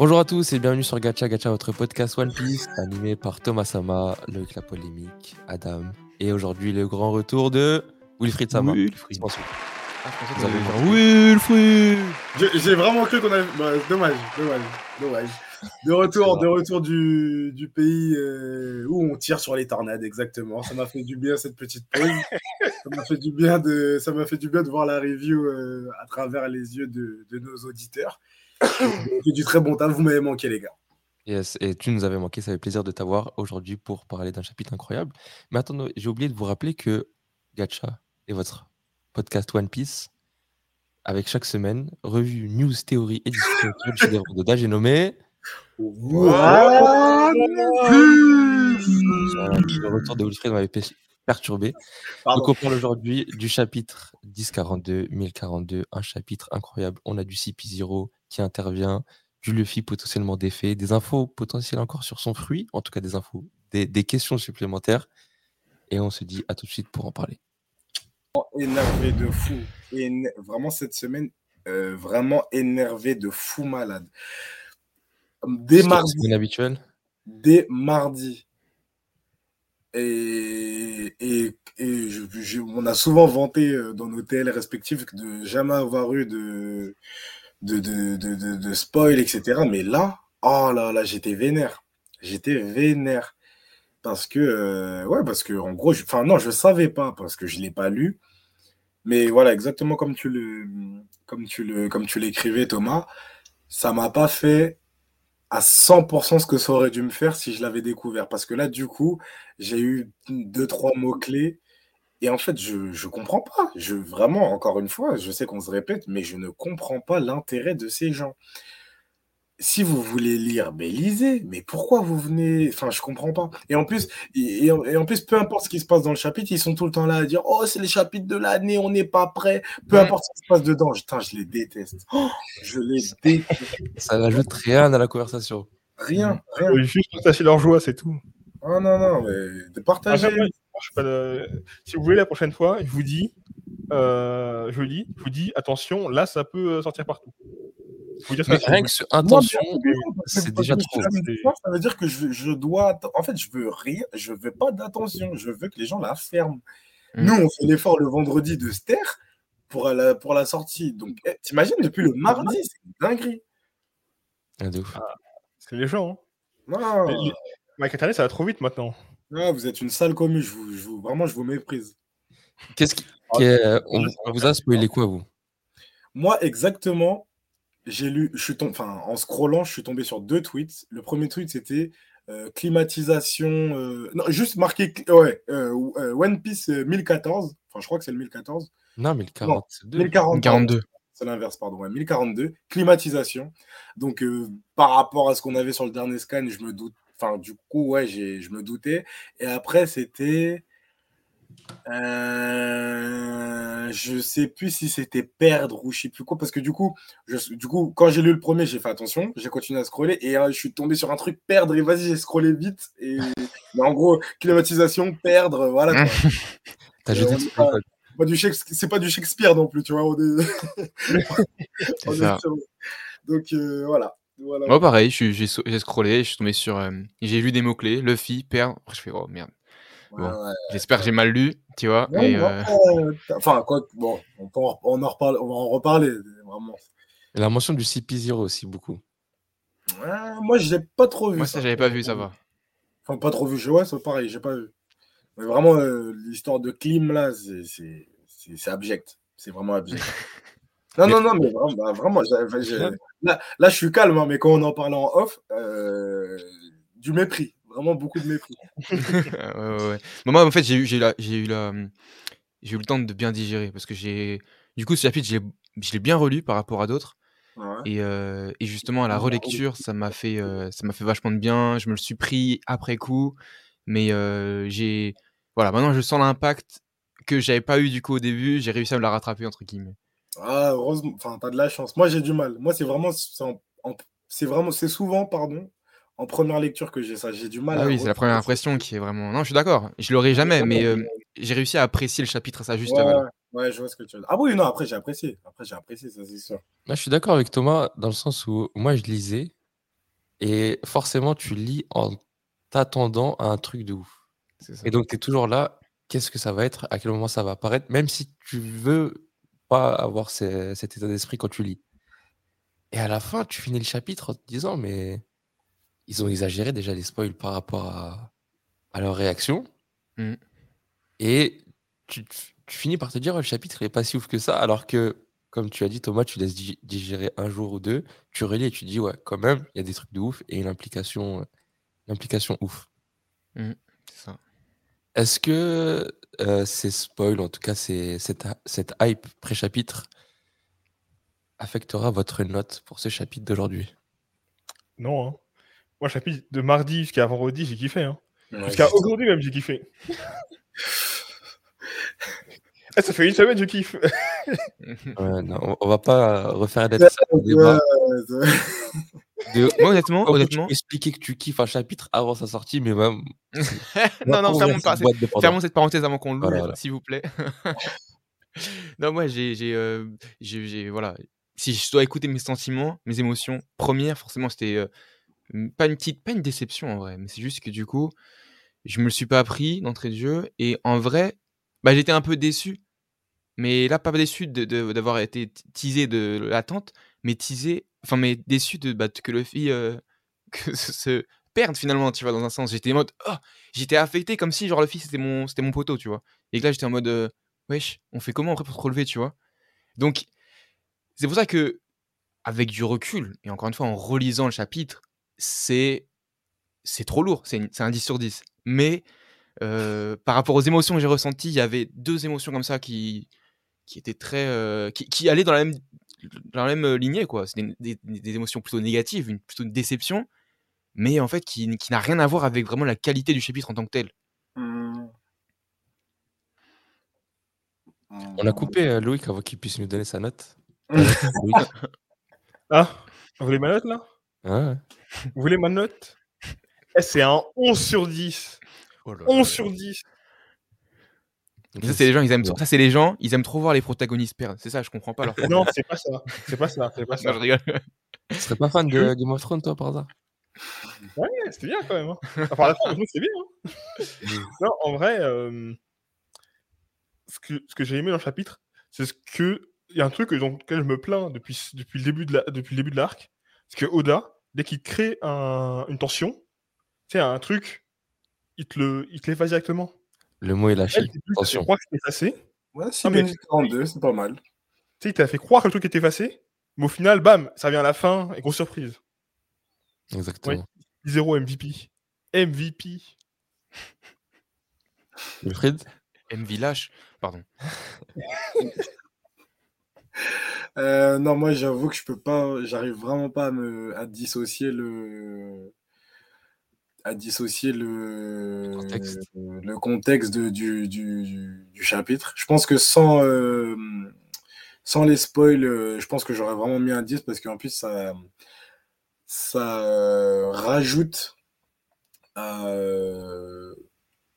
Bonjour à tous et bienvenue sur Gacha Gacha, votre podcast One Piece, animé par Thomas Sama, Loïc La Polémique, Adam, et aujourd'hui le grand retour de Wilfried Sama. Wilfried. Genre Wilfried J'ai j'ai vraiment cru qu'on avait. bah, dommage, dommage, dommage. De retour, de retour du, du pays euh, où on tire sur les tornades, exactement. Ça m'a fait du bien cette petite pause. ça m'a fait du bien de, ça m'a fait du bien de voir la review euh, à travers les yeux de, de nos auditeurs. C'est du très bon temps. Vous m'avez manqué, les gars. Yes, et tu nous avais manqué, ça fait plaisir de t'avoir aujourd'hui pour parler d'un chapitre incroyable. Mais attendez, j'ai oublié de vous rappeler que Gacha est votre podcast One Piece, avec chaque semaine, revue, news, théorie et discussion de Da, j'ai nommé Voilà. Voilà, le retour de Wilfried m'avait pe- perturbé. Pardon. Donc on parle aujourd'hui du chapitre 1042, 1042, un chapitre incroyable. On a du CP0 qui intervient, du Luffy potentiellement défait, des infos potentielles encore sur son fruit, en tout cas des infos, des, des questions supplémentaires. Et on se dit à tout de suite pour en parler. énervé de fou. Éne- Vraiment, cette semaine, euh, vraiment énervé de fou malade. Dès mardi, inhabituel. dès mardi. Et, et, et je- je- on a souvent vanté euh, dans nos TL respectifs de jamais avoir eu de, de, de, de, de- spoil, etc. Mais là, oh là là, j'étais vénère. J'étais vénère. Parce que, euh, ouais, parce que, en gros, enfin, non, je savais pas, parce que je l'ai pas lu. Mais voilà, exactement comme tu le, comme tu le, comme tu l'écrivais, Thomas, ça m'a pas fait à 100% ce que ça aurait dû me faire si je l'avais découvert. Parce que là, du coup, j'ai eu deux, trois mots-clés. Et en fait, je, je comprends pas. Je, vraiment, encore une fois, je sais qu'on se répète, mais je ne comprends pas l'intérêt de ces gens. Si vous voulez lire, ben lisez. Mais pourquoi vous venez? Enfin, je comprends pas. Et en plus, et, et en, et en plus, peu importe ce qui se passe dans le chapitre, ils sont tout le temps là à dire Oh, c'est les chapitres de l'année, on n'est pas prêt. Peu Ouais. importe ce qui se passe dedans. Putain, je les déteste. Oh, je les déteste. Ça n'ajoute rien à la conversation. Rien, rien. Faut juste partager leur joie, c'est tout. Oh non, non, mais de Ah, partager. jamais, je suis pas de- Si vous voulez, la prochaine fois, je vous dis, euh, je lis, je vous dis, attention, là, ça peut euh, sortir partout. Dire ça, Mais rien que ce intention, c'est déjà trop. Ça veut dire que je, je dois. En fait, je veux rien. Je veux pas d'attention. Je veux que les gens la ferment. Mm. Nous, on fait l'effort le vendredi de se taire pour la, pour la sortie. Donc, eh, t'imagines, depuis le mardi, c'est une dinguerie. Ah, ouf. c'est les gens. Hein. Non, Mais les- Mike Internet, ça va trop vite maintenant. Non, vous êtes une sale commu. Je vous, je vous- vraiment, je vous méprise. Qu'est-ce qui. qu'est- on, on vous a spoilé quoi, vous? Moi, exactement, j'ai lu, je suis tombé, enfin, en scrollant, je suis tombé sur deux tweets. Le premier tweet, c'était euh, climatisation, euh, non, juste marqué, ouais, euh, One Piece euh, 1014. Enfin, je crois que c'est le 1014. Non, mais le 42. 1040. 42. C'est l'inverse, pardon. Ouais, 1042. Climatisation. Donc, euh, par rapport à ce qu'on avait sur le dernier scan, je me doute. Enfin, du coup, ouais, j'ai, je me doutais. Et après, c'était. euh, je sais plus si c'était perdre ou je sais plus quoi. Parce que du coup, je, du coup quand j'ai lu le premier, j'ai fait attention. J'ai continué à scroller. Et euh, je suis tombé sur un truc perdre. Et vas-y, j'ai scrollé vite. Et mais en gros, climatisation, perdre. Voilà. T'as jeté pas- du Shakespeare- c'est pas du Shakespeare non plus, tu vois. On est... on est ça. sur- Donc euh, voilà. Voilà. Moi, pareil, je suis- j'ai scrollé, je suis tombé sur. euh, j'ai vu des mots-clés, Luffy, perdre. Après, je fais, oh merde. Ouais, bon. ouais. J'espère que j'ai mal lu, tu vois. Non, et, non, euh, enfin, quoi, que- bon, on, peut en, on, en reparle, on va en reparler, vraiment. Et la mention du CP0 aussi, beaucoup. Ouais, moi, je l'ai pas trop vu. Moi, ça, j'avais pas vu, ça va. Enfin, pas trop vu. Je- Ouais, c'est pareil, j'ai pas vu. Mais vraiment, euh, l'histoire de Klim, là, c'est- c'est c'est- c'est abject. C'est vraiment abject. Non, non, non, mais vraiment, bah, vraiment là, là, je suis calme, hein, mais quand on en parle en off, euh, du mépris. Vraiment beaucoup de mépris. ouais, ouais, ouais. Mais moi, en fait, j'ai eu, eu la- eu la, j'ai eu le temps de bien digérer parce que j'ai, du coup, ce chapitre, je l'ai- je l'ai bien relu par rapport à d'autres. Ouais. Et, euh, et justement, à la relecture, ça m'a fait, euh, ça m'a fait vachement de bien. Je me le suis pris après coup, mais euh, j'ai, voilà, maintenant je sens l'impact que j'avais pas eu du coup au début. J'ai réussi à me la rattraper entre guillemets. Ah, heureusement, enfin, t'as de la chance. Moi, j'ai du mal. Moi, c'est vraiment, c'est vraiment, souvent, pardon, en première lecture que j'ai ça. J'ai du mal Ah à oui, c'est la première impression qui est vraiment. Non, je suis d'accord. Je l'aurais jamais, mais euh, j'ai réussi à apprécier le chapitre à sa juste Ouais, valeur. ouais, je vois ce que tu veux dire. Ah oui, non, après, j'ai apprécié. Après, j'ai apprécié, ça, c'est sûr. Là, je suis d'accord avec Thomas dans le sens où moi, je lisais Et forcément, tu lis en t'attendant à un truc de ouf. Ça. Et donc, tu es toujours là, qu'est-ce que ça va être, à quel moment ça va apparaître, même si tu veux pas avoir ce- cet état d'esprit quand tu lis. Et à la fin, tu finis le chapitre en te disant, mais ils ont exagéré déjà les spoils par rapport à, à leur réaction. Mm. Et tu, tu finis par te dire, le chapitre il est pas si ouf que ça, alors que, comme tu as dit, Thomas, tu laisses dig- digérer un jour ou deux, tu relis et tu dis, ouais, quand même, il y a des trucs de ouf et une implication, une implication ouf. Ça. Est-ce que euh, ces spoils, en tout cas c'est cette, cette hype pré-chapitre, affectera votre note pour ce chapitre d'aujourd'hui? Non, hein. Moi, le chapitre de mardi jusqu'à vendredi, j'ai kiffé. Hein. Ouais, Jusqu'à aujourd'hui même, j'ai kiffé. Eh, ça fait une semaine, je kiffe. Ouais, non, on, va pas refaire des débat. Ouais, De, Moi, honnêtement, comment expliquer que tu kiffes un chapitre avant sa sortie, mais même. non, non, fermons, pas- cette parenthèse avant qu'on l'ouvre, voilà. s'il vous plaît. non, moi, j'ai, j'ai, euh, j'ai- voilà. Si je dois écouter mes sentiments, mes émotions, première, forcément, c'était euh, pas une petite, pas une déception en vrai, mais c'est juste que du coup, je me le suis pas appris d'entrée de jeu et en vrai, bah, j'étais un peu déçu. Mais là, pas déçu de- de- d'avoir été teasé de l'attente, mais teasé, enfin, mais déçu de bah, que Luffy euh, que se, perde finalement, tu vois, dans un sens. J'étais en mode, oh, j'étais affecté comme si genre Luffy c'était mon, c'était mon poteau, tu vois. Et que là, j'étais en mode, euh, wesh, on fait comment après pour se relever, tu vois? Donc, c'est pour ça que, avec du recul, et encore une fois, en relisant le chapitre, c'est c'est trop lourd, c'est un 10 sur 10. Mais euh, par rapport aux émotions que j'ai ressenties, il y avait deux émotions comme ça qui, qui étaient très. euh, qui, qui allaient dans la même, dans la même euh, lignée, quoi. C'était une- des, des émotions plutôt négatives, une, plutôt une déception, mais en fait qui, qui n'a rien à voir avec vraiment la qualité du chapitre en tant que tel. Hmm. On a coupé euh, Loïc avant qu'il puisse nous donner sa note. Hmm. Loïc. Ah, vous voulez ma note là? Ouais. Vous voulez ma note? Eh, C'est un 11 sur 10. 11 sur 10. Donc, Ça, c'est les gens, ils aiment, Ouais. ça, c'est les gens, ils aiment trop voir les protagonistes perdre. C'est ça, je comprends pas leur Non, c'est pas ça. C'est pas ça. C'est pas ça. Non, je rigole. Tu serais pas fan de Game of Thrones, toi, par hasard? Ouais, c'était bien quand même. Hein. Enfin, à la fin, je trouve que c'est bien. hein. non, en vrai, euh, ce que, ce que j'ai aimé dans le chapitre, c'est ce que. Il y a un truc dont lequel je me plains depuis, depuis le début de la- depuis le début de l'arc. C'est que Oda, dès qu'il crée un- une tension, tu sais, un truc, il te le- il te l'efface directement. Le mot est lâché. Attention. croire que c'était effacé. Ouais, Ah, 6 mais- minutes 42, c'est pas mal. Tu sais, il t'a fait croire que le truc était effacé, mais au final, bam, ça vient à la fin, et grosse surprise. Exactement. Zéro MVP. MVP. Wilfried? MV lâche, pardon. Euh, non, moi j'avoue que je peux pas, j'arrive vraiment pas à me à dissocier le à dissocier le Contexte. le contexte de- du, du, chapitre. Je pense que sans euh, sans les spoils, euh, je pense que j'aurais vraiment mis un 10 parce qu'en plus ça ça euh, rajoute à,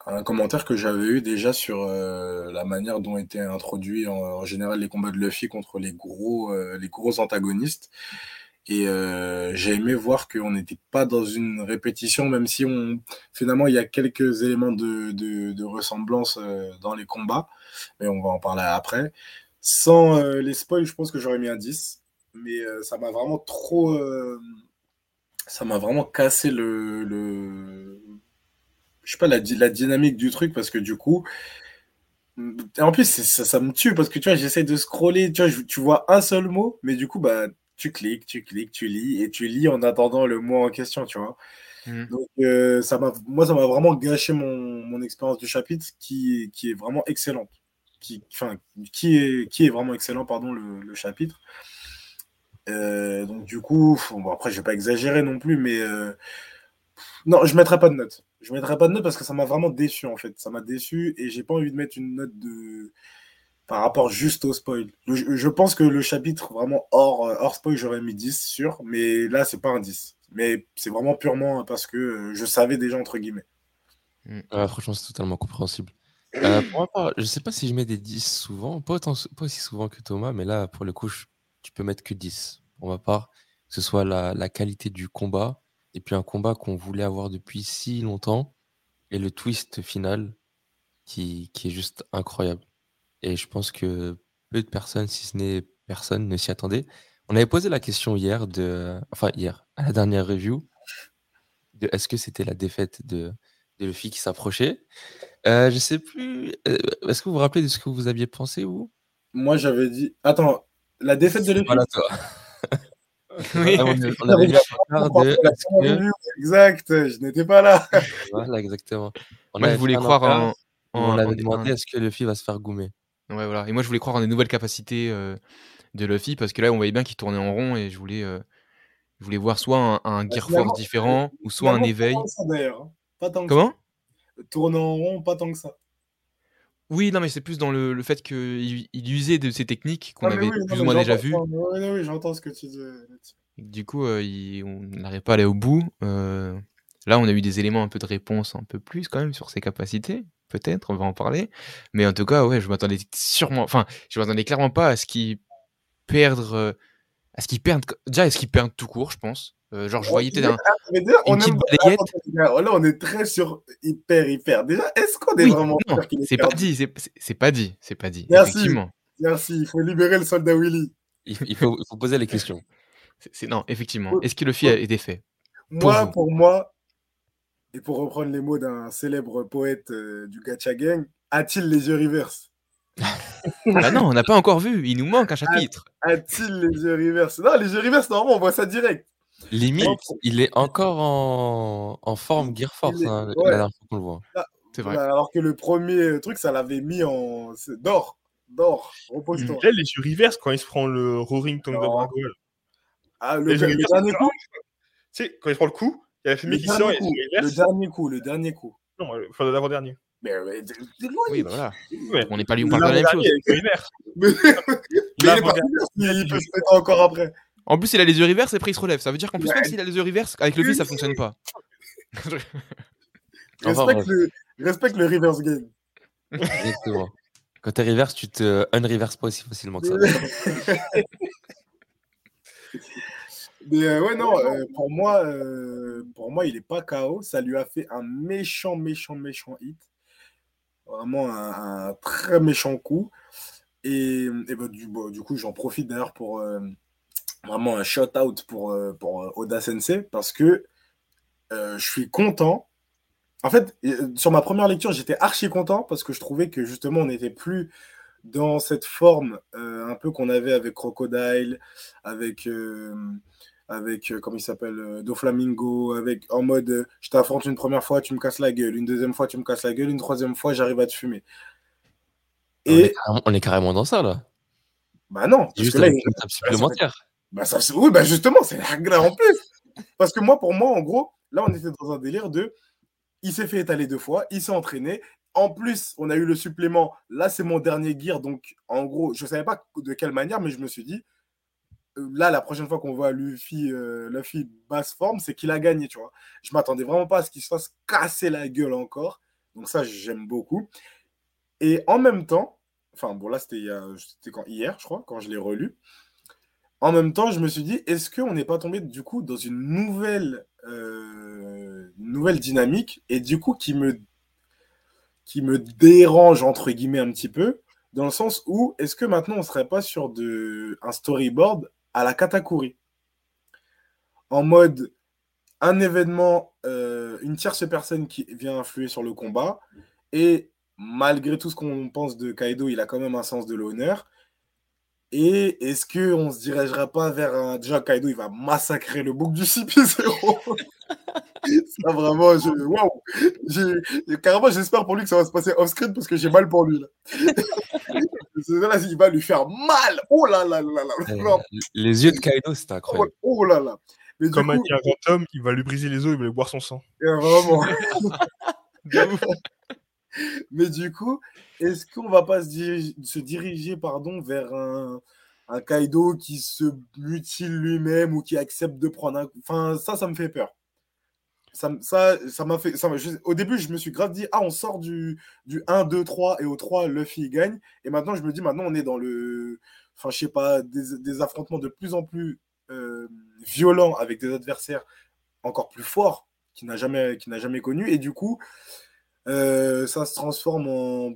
à un commentaire que j'avais eu déjà sur euh, la manière dont étaient introduits en, en général les combats de Luffy contre les gros, euh, les gros antagonistes. Et euh, j'ai aimé voir qu'on n'était pas dans une répétition, même si on finalement il y a quelques éléments de, de, ressemblance euh, dans les combats, mais on va en parler après. Sans euh, les spoils, je pense que j'aurais mis un 10, mais ça m'a vraiment trop, ça m'a vraiment cassé le, je sais pas la, la dynamique du truc parce que du coup en plus ça, me tue parce que tu vois j'essaie de scroller tu vois tu vois un seul mot mais du coup bah tu cliques tu cliques tu lis et tu lis en attendant le mot en question tu vois Mhm. donc euh, ça m'a moi ça m'a vraiment gâché mon, mon expérience du chapitre qui qui est vraiment excellente qui enfin qui est qui est vraiment excellent pardon le, le chapitre Euh, donc du coup bon après je vais pas exagérer non plus mais euh, non, je mettrai pas de note. Je mettrai pas de note parce que ça m'a vraiment déçu en fait. Ça m'a déçu et j'ai pas envie de mettre une note de par rapport juste au spoil. Le- je pense que le chapitre vraiment hors, euh, hors spoil, j'aurais mis 10 sûr, mais là c'est pas un 10. Mais c'est vraiment purement parce que euh, je savais déjà entre guillemets. Ouais, franchement, c'est totalement compréhensible. Euh, pour ma part, je sais pas si je mets des 10 souvent, pas, autant, pas aussi souvent que Thomas, mais là, pour le coup, je- tu peux mettre que 10. Pour ma part, que ce soit la, la qualité du combat, Et puis un combat qu'on voulait avoir depuis si longtemps. Et le twist final qui, qui est juste incroyable. Et je pense que peu de personnes, si ce n'est personne, ne s'y attendaient. On avait posé la question hier, de, enfin hier, à la dernière review, de est-ce que c'était la défaite de, de Luffy qui s'approchait. Euh, je sais plus. euh, Est-ce que vous vous rappelez de ce que vous aviez pensé, vous? Moi, j'avais dit. Attends, la défaite de Luffy. Voilà, toi. Oui. Ah, on, on avait de que- Exact, je n'étais pas là. Voilà, exactement. On Moi, je avait voulais croire en. en- On avait demandé est-ce que Luffy va se faire goumer. Ouais, voilà. Et moi, je voulais croire en des nouvelles capacités euh, de Luffy parce que là, on voyait bien qu'il tournait en rond et je voulais, euh, je voulais voir soit un, un Gear finalement, Force différent ou soit un éveil. Pas tant que ça, d'ailleurs. hein. Pas tant que Comment? Tourner en rond, pas tant que ça. Oui, non, mais c'est plus dans le, le fait qu'il il usait de ces techniques qu'on Ah, avait oui, plus ou moins déjà vues. Oui, j'entends ce que tu dis. Du coup, euh, il- on n'arrive pas à aller au bout. Euh, là, on a eu des éléments un peu de réponse un peu plus quand même sur ses capacités. Peut-être, on va en parler. Mais en tout cas, ouais, je m'attendais sûrement. Enfin, je m'attendais clairement pas à ce qu'il perdre. euh, à ce qu'il perde. Déjà, est-ce qu'il perd tout court, je pense? Euh, genre, je voyais peut-être un. Mais déjà, on Une petite aime- balayette. Attends, les gars, Là, on est très sur hyper, hyper. Déjà, est-ce qu'on est Oui, vraiment non, sûr qu'il est c'est pas dit, c'est pas dit, c'est pas dit. Merci. Effectivement. Merci, il faut libérer le soldat Willy. Il, il faut, il faut poser les questions. C'est- non, effectivement. Est-ce que Luffy a été fait? Moi, vous. pour moi, et pour reprendre les mots d'un célèbre poète euh, du Gacha Gang, a-t-il les yeux reverse Bah non, on n'a pas encore vu. Il nous manque un chapitre. A-t-il les yeux reverse Non, les yeux reverse, normalement, on voit ça direct. Limite, il est encore en, en forme Gear Force, est- hein, ouais. la dernière fois qu'on le voit. C'est vrai. Alors que le premier truc, ça l'avait mis en. D'or. D'or. Repose-toi. Les yeux reverse quand il se prend le Roaring Non. Dragon. Ah, le, le dernier coup Tu sais, quand il prend le coup, il y a la fumée le qui sort dernier et coup, le reverse. dernier coup, le dernier coup. Non, euh, enfin, l'avant-dernier. Mais, loin, Oui, bah voilà. Ouais. On n'est pas lui, on parle pas de la même chose. Reverse. Mais, mais il est pas reverse, il peut se mettre encore après. En plus, il a les yeux reverse et après il se relève. Ça veut dire qu'en plus, Ouais. même s'il a les yeux reverse, avec Luffy, ça fonctionne pas. Enfin, Respecte, le, respecte le reverse game. Exactement. Quand t'es reverse, tu te unreverse pas aussi facilement que ça. Mais euh, ouais, non, euh, pour, moi, euh, pour moi, il est pas KO. Ça lui a fait un méchant, méchant, méchant hit. Vraiment un, un très méchant coup. Et, et bah, du, bon, du coup, j'en profite d'ailleurs pour vraiment un shout-out pour, pour Oda Sensei parce que je suis content. En fait, sur ma première lecture, j'étais archi content parce que je trouvais que justement, on n'était plus dans cette forme un peu qu'on avait avec Crocodile, avec, avec euh, comment il s'appelle, euh, Doflamingo, avec en mode euh, je t'affronte une première fois, tu me casses la gueule, une deuxième fois, tu me casses la gueule, une troisième fois, j'arrive à te fumer. On, est Et carrément, on est carrément dans ça, là. bah non, parce Juste que là, une étape supplémentaire. bah ça, oui, bah justement, c'est la en plus. Parce que moi, pour moi, en gros, là, on était dans un délire de il s'est fait étaler deux fois, il s'est entraîné. En plus, on a eu le supplément. Là, c'est mon dernier gear. Donc, en gros, je ne savais pas de quelle manière, mais je me suis dit, là, la prochaine fois qu'on voit Luffy, euh, Luffy basse forme, c'est qu'il a gagné, tu vois. Je m'attendais vraiment pas à ce qu'il se fasse casser la gueule encore. Donc, ça, j'aime beaucoup. Et en même temps, enfin, bon, là, c'était quand hier, je crois, quand je l'ai relu. En même temps, je me suis dit, est-ce qu'on n'est pas tombé du coup dans une nouvelle, euh, nouvelle dynamique et du coup qui me, qui me dérange entre guillemets un petit peu, dans le sens où est-ce que maintenant on serait pas sur de, un storyboard à la Katakuri En mode un événement, euh, une tierce personne qui vient influer sur le combat et malgré tout ce qu'on pense de Kaido, il a quand même un sens de l'honneur. Et est-ce qu'on se dirigerait pas vers un. Déjà, Kaido, il va massacrer le bouc du CP0. ça, vraiment, je... waouh! J'ai- Carrément, j'espère pour lui que ça va se passer off-screen parce que j'ai mal pour lui. Là. C'est là, il va lui faire mal! Oh là là là là Euh, là! les yeux de Kaido, Oh, incroyable. oh là là! Mais du Comme a coup, dit un grand homme, il va lui briser les os, il va lui boire son sang. euh, vraiment. Mais du coup, est-ce qu'on va pas se diriger, se diriger pardon, vers un, un Kaido qui se mutile lui-même ou qui accepte de prendre un... Enfin, ça, ça me fait peur. Ça, ça, m'a fait... Au début, je me suis grave dit, ah, on sort du, du 1, 2, 3, et au 3, Luffy gagne. Et maintenant, je me dis, maintenant, on est dans le... Enfin, je sais pas, des, des affrontements de plus en plus euh, violents avec des adversaires encore plus fort qu'il n'a jamais, qu'il n'a jamais connu. Et du coup, euh, ça se transforme en,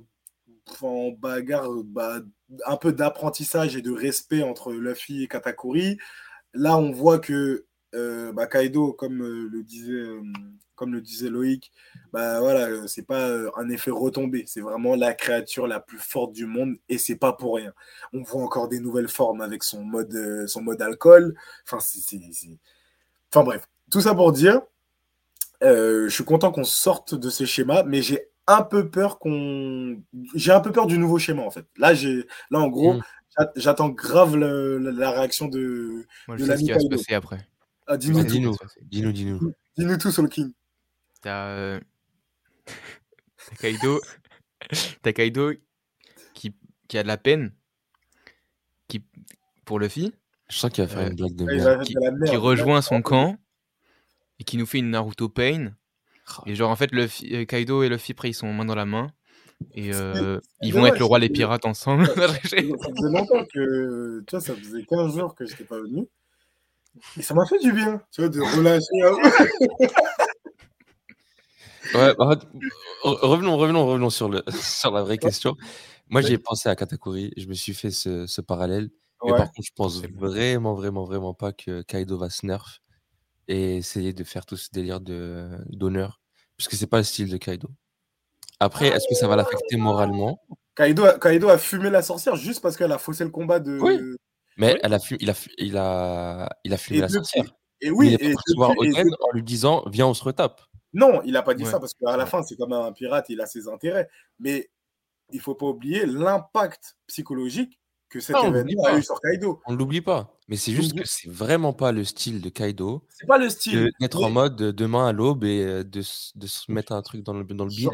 en bagarre, bah, un peu d'apprentissage et de respect entre Luffy et Katakuri. Là, on voit que euh, bah, Kaido, comme euh, le disait, euh, comme le disait Loïc, bah voilà, c'est pas un effet retombé, c'est vraiment la créature la plus forte du monde et c'est pas pour rien. On voit encore des nouvelles formes avec son mode, son mode alcool. Enfin, c'est, enfin bref, tout ça pour dire, je suis content qu'on sorte de ces schémas, mais j'ai un peu peur qu'on, j'ai un peu peur du nouveau schéma en fait. Là, j'ai, là en gros. Mm. J'attends grave la réaction de, Moi, je sais ce qui va se passer après. Ah, dis-nous. Dis-nous, dis-nous, dis-nous. Dis-nous tout sur le King. T'as euh... Kaido, t'as Kaido qui... qui a de la peine qui... pour Luffy. Je sens qu'il va faire Euh, une blague de merde. qui, qui rejoint son camp et qui nous fait une Naruto Pain. Et genre, en fait, Luffy, euh, Kaido et Luffy, après, ils sont main dans la main. Et euh, ils vont être le roi des pirates ensemble. Ça faisait longtemps que, tu vois, ça faisait 15 jours que je n'étais pas venu. Et ça m'a fait du bien, tu vois, de relâcher peu. Ouais, bah, en fait, re- revenons, revenons, revenons sur, le, sur la vraie question. Moi, Ouais. j'ai pensé à Katakuri, je me suis fait ce, ce parallèle. Mais par contre, je pense vraiment, vraiment, vraiment pas que Kaido va se nerf et essayer de faire tout ce délire de- d'honneur. Parce que c'est pas le style de Kaido. Après, est-ce que ça va l'affecter moralement? Kaido, a- Kaido a fumé la sorcière juste parce qu'elle a faussé le combat de. Oui. Mais Oui. elle a fu- il, a, fu- il, a, il a fumé Et la sorcière. Et Mais oui, il est et pas parti voir depuis- et Oden en lui disant Viens, on se retape. Non, il n'a pas dit Ouais. ça parce qu'à la fin, c'est comme un pirate, il a ses intérêts. Mais il faut pas oublier l'impact psychologique que cet Ah, événement a eu sur Kaido. On ne l'oublie pas. Mais c'est juste que c'est vraiment pas le style de Kaido C'est pas le style. d'être mais- en mode demain à l'aube et euh, de, de se mettre un truc dans le, dans le bide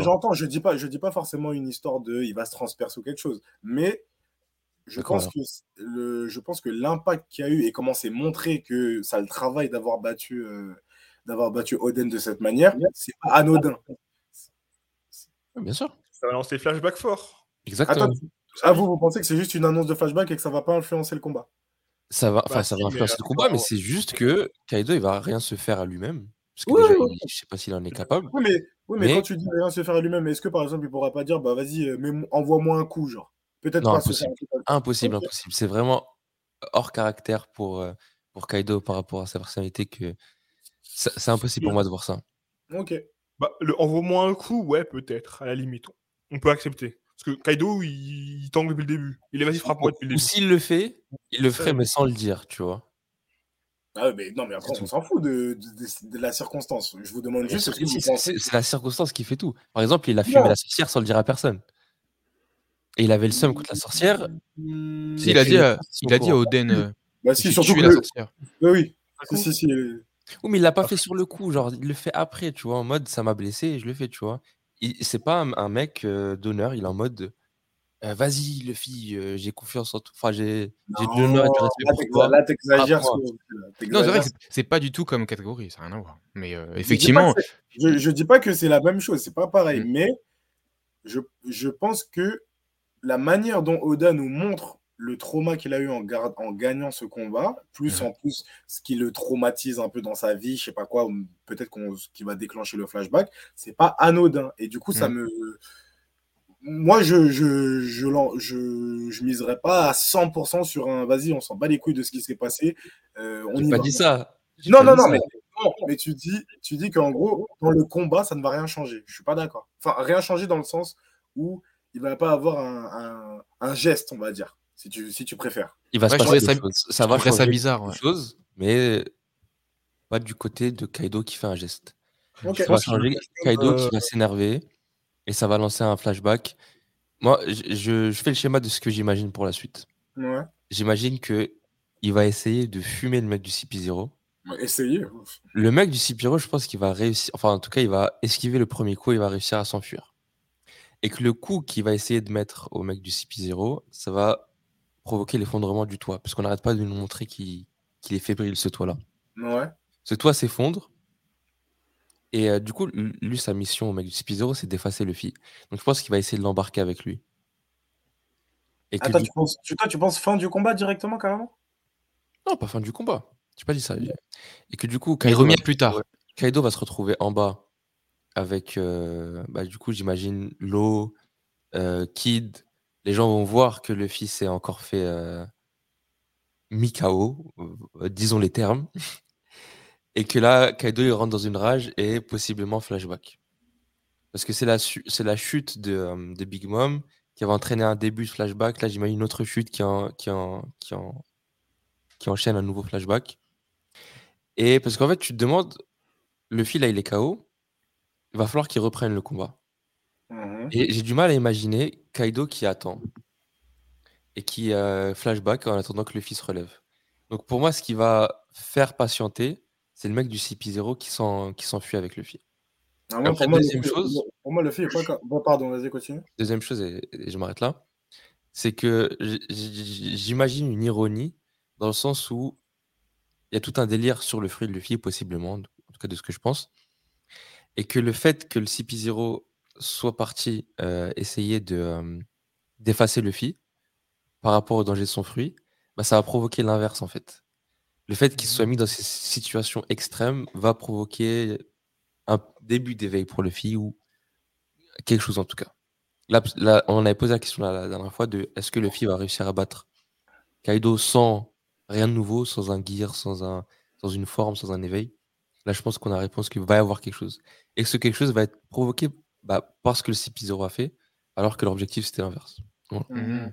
J'entends, je dis pas, je dis pas forcément une histoire de, il va se transpercer ou quelque chose, mais je pense que le, je pense que l'impact qu'il y a eu et comment c'est montré que ça le travail d'avoir battu, euh, d'avoir battu Oden de cette manière, c'est pas anodin. Bien sûr. Ça va lancer des flashbacks forts. Exactement. Attends, à vous, vous pensez que c'est juste une annonce de flashback et que ça va pas influencer le combat? Ça va, enfin, Bah, ça va influencer euh, le combat, mais c'est juste que Kaido, il va rien se faire à lui-même. Parce que Oui, déjà, oui, il- je sais pas s'il en est capable. Oui, mais, oui, mais, Mais- quand tu dis rien se faire à lui-même, est-ce que par exemple il pourra pas dire, bah vas-y, euh, envoie-moi un coup, genre? Peut-être Non, pas impossible. Impossible, impossible. C'est vraiment hors caractère pour, euh, pour Kaido par rapport à sa personnalité que c'est impossible pour moi de voir ça. Ok. Bah, le envoie-moi un coup, ouais, peut-être, à la limite. On peut accepter. Parce que Kaido, il, il tangue depuis le début. Il est vas-y, frappe-moi depuis le Ou début. s'il le fait, il le ferait, mais sans le dire, tu vois. Ah, ouais, mais non, mais après, on s'en fout de, de- de- de la circonstance. Je vous demande juste que vous C'est pensez c'est- c'est la circonstance qui fait tout. Par exemple, il a fumé Non. la sorcière sans le dire à personne. Et il avait le seum contre la sorcière. Hmm, Si, il a dit, à, il a dit à. Oden euh, Bah si, surtout que la sorcière. Oui, oui. Un Si, si, si. Oui, mais il l'a pas fait sur le coup. Genre, il le fait après, tu vois, en mode ça m'a blessé et je le fais, tu vois. Il- C'est pas un, un mec euh, d'honneur, il est en mode euh, vas-y, le fille, euh, j'ai confiance en toi. Enfin, j'ai de l'honneur et du respect là, pour toi. t'exagères. Non, c'est vrai que ce- c'est- pas du tout comme catégorie, ça n'a rien à voir. Mais euh, effectivement, Je, je dis pas que c'est la même chose, c'est pas pareil, Mm. mais je, je pense que la manière dont Oda nous montre le trauma qu'il a eu en, en gagnant ce combat, plus en plus ce qui le traumatise un peu dans sa vie, je sais pas quoi, peut-être qu'on qui va déclencher le flashback, c'est pas anodin. Et du coup, ça Mhm. me. Moi, je je, je, je, je miserais pas à 100% sur un vas-y, on s'en bat les couilles de ce qui s'est passé. euh, on y pas va. dit ça. Non, non, dit non, ça. mais, non, mais tu dis, tu dis qu'en gros, dans le combat, ça ne va rien changer. Je suis pas d'accord. Enfin, rien changer dans le sens où il va pas avoir un, un, un geste, on va dire, si tu, si tu préfères. Il va Ouais, se passer ça- Ça va trouverais ça bizarre, quelque ouais. chose, mais pas du côté de Kaido qui fait un geste. Ça va changer Kaido euh, qui va s'énerver et ça va lancer un flashback. Moi, je, fais le schéma de ce que j'imagine pour la suite. Ouais. J'imagine que il va essayer de fumer le mec du CP0. Ouais, Essayez. Le mec du CP0, je pense qu'il va réussir. Enfin, en tout cas, il va esquiver le premier coup, il va réussir à s'enfuir. Et que le coup qu'il va essayer de mettre au mec du CP0, ça va provoquer l'effondrement du toit. Parce qu'on n'arrête pas de nous montrer qu'il est fébrile, ce toit-là. Ouais. Ce toit s'effondre. Et euh, du coup, lui, sa mission au mec du CP0, c'est d'effacer le fille. Donc je pense qu'il va essayer de l'embarquer avec lui. Et que Attends, du tu penses, tu, toi, tu penses fin du combat directement, carrément? Non, pas fin du combat. J'ai pas dit ça. Et que du coup, Kaido remis va, à plus tard. Kaido va se retrouver en bas avec, euh, bah, du coup, j'imagine, euh, Kid. Les gens vont voir que Luffy s'est encore fait euh, mi-KO, euh, disons les termes. Et que là, Kaido il rentre dans une rage et possiblement flashback. Parce que c'est la, chute de, Big Mom qui avait entraîné un début de flashback. Là, j'imagine une autre chute qui, en, qui, en, qui, en- qui enchaîne un nouveau flashback. Et parce qu'en fait, tu te demandes, Luffy, là, il est KO. Il va falloir qu'il reprenne le combat. Mhm. Et j'ai du mal à imaginer Kaido qui attend et qui euh, flashback en attendant que Luffy se relève. Donc pour moi, ce qui va faire patienter, c'est le mec du CP0 qui s'en- qui s'enfuit avec Luffy. Ah, moi, Après, pour, moi, deuxième le, chose- pour moi, le fait est pas. Bon, pardon, vas-y, continue. Deuxième chose, et, et je m'arrête là, c'est que j'imagine une ironie dans le sens où il y a tout un délire sur le fruit de Luffy, possiblement, en tout cas de ce que je pense, et que le fait que le CP0 soit parti euh, essayer de, euh, d'effacer Luffy par rapport au danger de son fruit, bah, ça va provoquer l'inverse en fait. Le fait qu'il soit mis dans ces situations extrêmes va provoquer un début d'éveil pour Luffy ou quelque chose en tout cas. Là, là, on avait posé la question la, la dernière fois de est-ce que Luffy va réussir à battre Kaido sans rien de nouveau, sans un gear, sans, un, sans une forme, sans un éveil? Là, je pense qu'on a la réponse qu'il va y avoir quelque chose. Et que ce quelque chose va être provoqué bah, parce que le CP0 a fait, alors que l'objectif c'était l'inverse. Mhm.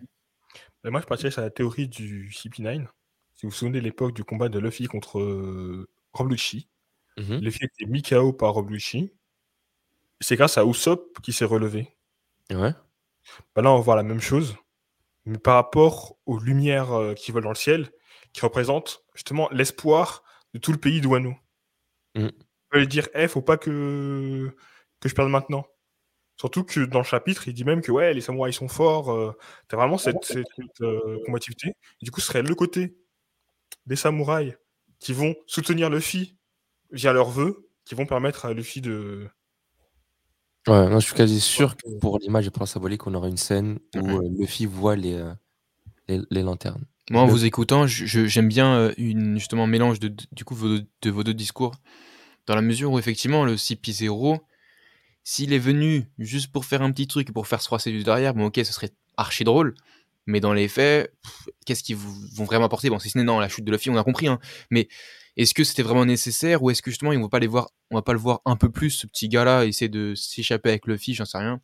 Moi, je partirais sur la théorie du CP9. Si vous vous souvenez de l'époque du combat de Luffy contre euh, Rob Lucci, Mhm. Luffy était mis KO par Rob Lucci. C'est grâce à Usopp qui s'est relevé. Ouais. Bah là, on va voir la même chose, mais par rapport aux lumières euh, qui volent dans le ciel, qui représentent justement l'espoir de tout le pays de Wano. Mm. On va lui dire, eh, faut pas que, que je perde maintenant. Surtout que dans le chapitre, il dit même que ouais, les samouraïs sont forts, euh, t'as vraiment cette, cette, cette, euh, combativité. Et du coup, ce serait le côté des samouraïs qui vont soutenir Luffy via leurs vœux, qui vont permettre à Luffy de. Ouais, non, je suis quasi sûr que pour l'image et pour la symbolique, on aura une scène où euh, Luffy voit les, euh, les, les lanternes. Moi, en vous écoutant, j'aime bien euh, une, justement un mélange de, du coup, vos, de vos deux discours, dans la mesure où effectivement le CP0, s'il est venu juste pour faire un petit truc pour faire se froisser du derrière, bon ok, ce serait archi drôle, mais dans les faits, qu'est-ce qu'ils vont vraiment apporter? Bon, si ce n'est non, la chute de Luffy, on a compris, hein, mais est-ce que c'était vraiment nécessaire ou est-ce que justement ils vont pas les voir, on va pas le voir un peu plus, ce petit gars-là, essayer de s'échapper avec Luffy, j'en sais rien.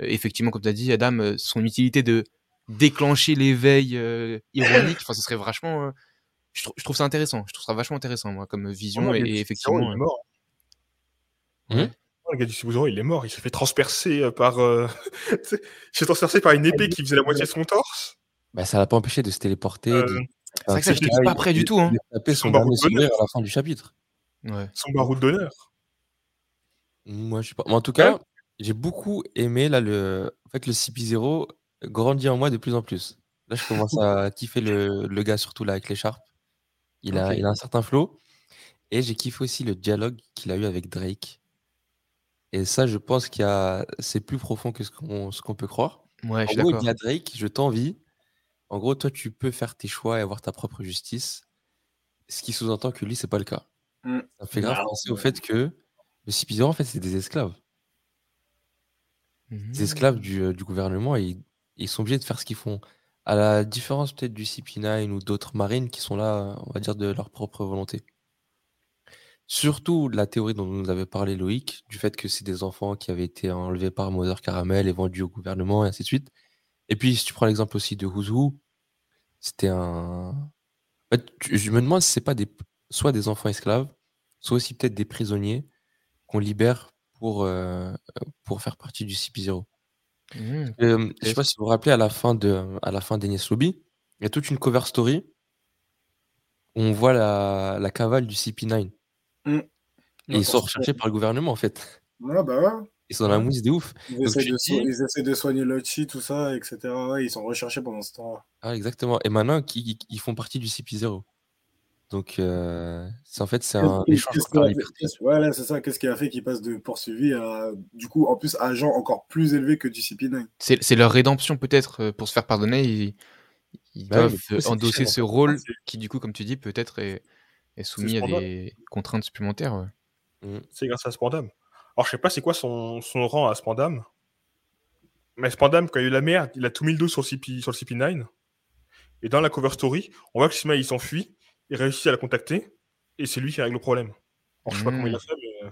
Euh, effectivement, comme tu as dit, Adam, euh, son utilité de déclencher l'éveil euh, ironique, enfin, ce serait vachement. euh, je, trou- je trouve ça intéressant, je trouve ça vachement intéressant, moi, comme vision, et, effectivement. Il est euh, mort. Hmm Le gars du Sub-Zero, il est mort. Il s'est fait transpercer euh, par. euh, il s'est transpercé par une épée qui faisait la moitié de son torse. Bah, ça l'a pas empêché de se téléporter. Euh, de- C'est vrai que ça, j'étais c'est pas prêt du tout, hein. il a tapé Son son bonheur. sourire à la fin du chapitre. Ouais. Son baroud d'honneur. Moi, je sais pas. Mais en tout cas, j'ai beaucoup aimé là le. En fait, le CP0 grandit en moi de plus en plus. Là, je commence à kiffer le, le gars, surtout là avec l'écharpe. Il a, il a un certain flow. Et j'ai kiffé aussi le dialogue qu'il a eu avec Drake. Et ça, je pense qu'il a... c'est plus profond que ce qu'on peut croire. Ouais, je En suis gros, il d'accord. dit à Drake, je t'envie. En gros, toi, tu peux faire tes choix et avoir ta propre justice. Ce qui sous-entend que lui, c'est pas le cas. Mm. Ça fait grave Ah, penser au fait que le CP0, en fait, c'est des esclaves. Mhm. Des esclaves du, euh, du gouvernement et ils, sont obligés de faire ce qu'ils font. À la différence peut-être du CP9 ou d'autres marines qui sont là, on va dire, de leur propre volonté. Surtout la théorie dont nous avait parlé Loïc, du fait que c'est des enfants qui avaient été enlevés par Mother Caramel et vendus au gouvernement et ainsi de suite. Et puis, si tu prends l'exemple aussi de Huzu, c'était un. Je me demande si c'est pas des, soit des enfants esclaves, soit aussi peut-être des prisonniers qu'on libère pour, euh, pour faire partie du CP0. Mhm. Euh, je sais pas si vous vous rappelez, à la fin de, à la fin d'Enies Lobby, il y a toute une cover story où on voit la, la cavale du CP9. Mm. Et ils sont recherchés par le gouvernement, en fait. Ouais, bah ouais. Ils sont dans la mousse de ouf. Ils Donc, essaient, de dis- ils essaient de soigner Lochi, tout ça, etc. Ouais, ils sont recherchés pendant ce temps. Ah, exactement. Et maintenant, ils, ils font partie du CP0. Donc, euh, c'est en fait, c'est un échange qu'est-ce contre qui la a fait- liberté. qu'est-ce- ouais, là, c'est ça. Qu'est-ce qui a fait qu'ils passent de poursuivi à, du coup, en plus, agent encore plus élevé que du CP9 C'est c'est leur rédemption peut-être euh, pour se faire pardonner. Ils, ils Bah doivent coup, endosser ce rôle c'est- qui, du coup, comme tu dis, peut-être est, est soumis à des contraintes supplémentaires. ouais. Mm. C'est grâce à Spandam. Alors, je sais pas c'est quoi son, son rang à Spandam? Mais Spandam, quand il y a eu la merde, il a tout mis le dos sur le, CP, sur le CP9. Et dans la cover story, on voit que Shima, il s'enfuit. Il réussit à la contacter. Et c'est lui qui règle le problème. Alors, je sais pas comment il a fait, mais. euh,